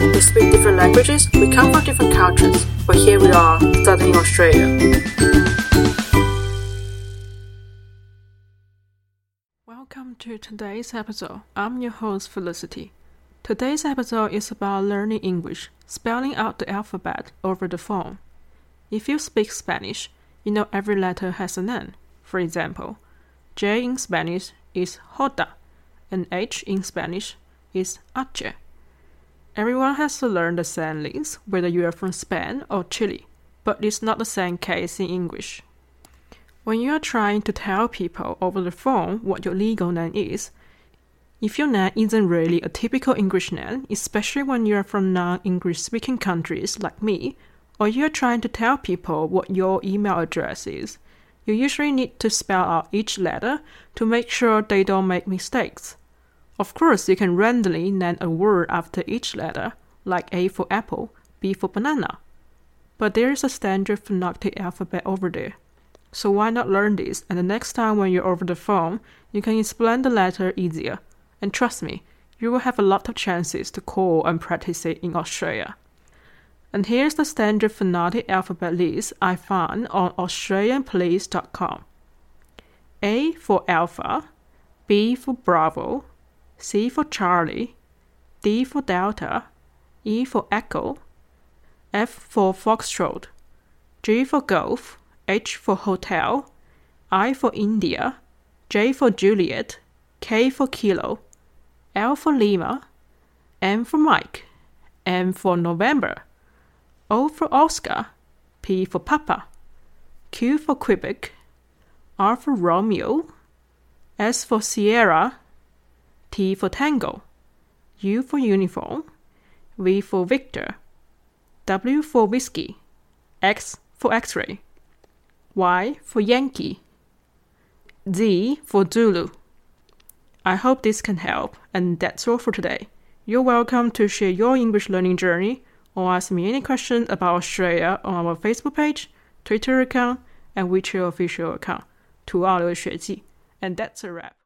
We speak different languages, we come from different cultures, but here we are, studying Australia. Welcome to today's episode. I'm your host, Felicity. Today's episode is about learning English, spelling out the alphabet over the phone. If you speak Spanish, you know every letter has an N. For example, J in Spanish is Jota, and H in Spanish is H. Everyone has to learn the soundings, whether you are from Spain or Chile, but it's not the same case in English. When you are trying to tell people over the phone what your legal name is, if your name isn't really a typical English name, especially when you are from non English speaking countries like me, or you are trying to tell people what your email address is, you usually need to spell out each letter to make sure they don't make mistakes. Of course, you can randomly name a word after each letter, like A for apple, B for banana. But there is a standard phonetic alphabet over there. So why not learn this and the next time when you're over the phone, you can explain the letter easier. And trust me, you will have a lot of chances to call and practice it in Australia. And here's the standard phonetic alphabet list I found on AustralianPolice.com. A for Alpha, B for Bravo, C for Charlie, D for Delta, E for Echo, F for Foxtrot, G for Golf, H for Hotel, I for India, J for Juliet, K for Kilo, L for Lima, M for Mike, N for November, O for Oscar, P for Papa, Q for Quebec, R for Romeo, S for Sierra, T for tango, U for uniform, V for Victor, W for whiskey, X for x ray, Y for Yankee, Z for Zulu. I hope this can help, and that's all for today. You're welcome to share your English learning journey or ask me any question about Australia on our Facebook page, Twitter account, and WeChat official account, To 土澳留学记. And that's a wrap.